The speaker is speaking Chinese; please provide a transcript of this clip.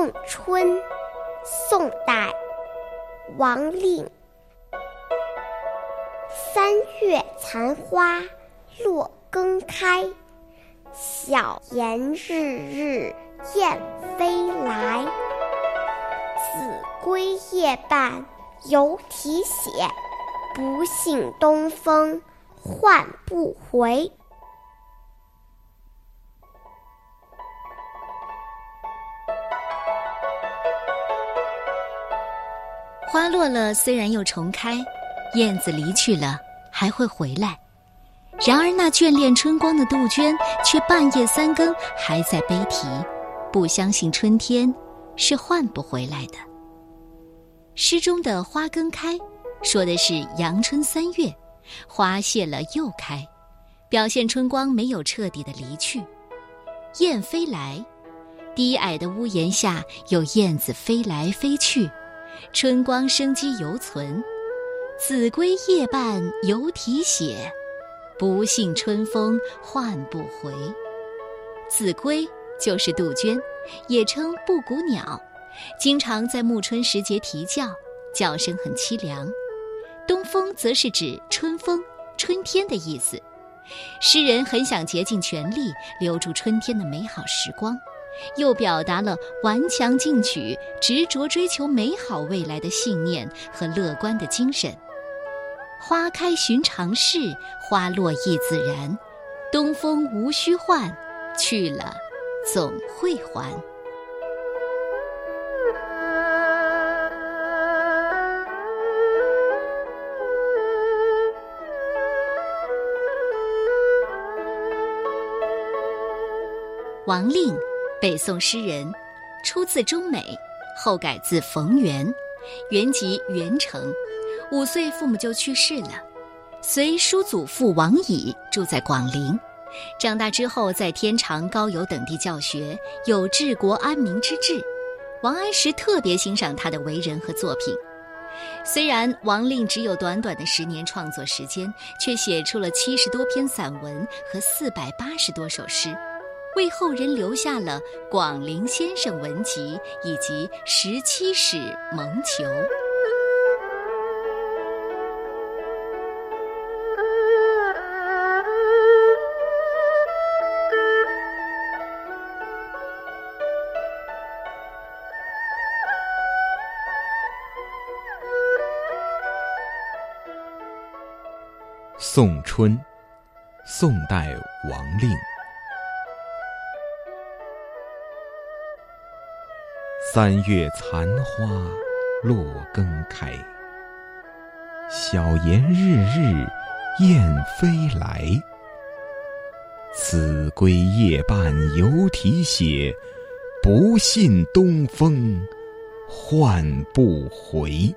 送春，宋代，王令。三月残花落更开，小檐日日燕飞来。子规夜半犹啼血，不信东风唤不回。花落了，虽然又重开；燕子离去了，还会回来。然而那眷恋春光的杜鹃，却半夜三更还在悲啼，不相信春天是换不回来的。诗中的“花更开”，说的是阳春三月，花谢了又开，表现春光没有彻底的离去。燕飞来，低矮的屋檐下有燕子飞来飞去。春光生机犹存，子规夜半犹啼血，不信春风唤不回。子规就是杜鹃，也称布谷鸟，经常在暮春时节啼叫，叫声很凄凉。东风则是指春风、春天的意思。诗人很想竭尽全力留住春天的美好时光。又表达了顽强进取、执着追求美好未来的信念和乐观的精神。花开寻常事，花落亦自然。东风无需唤，去了总会还。王令。北宋诗人，出自中美，后改字冯源，原籍元城。五岁父母就去世了，随叔祖父王乙住在广陵。长大之后，在天长、高邮等地教学，有治国安民之志。王安石特别欣赏他的为人和作品。虽然王令只有短短的十年创作时间，却写出了七十多篇散文和四百八十多首诗。为后人留下了《广陵先生文集》以及《十七史蒙求》。送春，宋代王令。三月残花落更开，小檐日日燕飞来。子规夜半犹啼血，不信东风唤不回。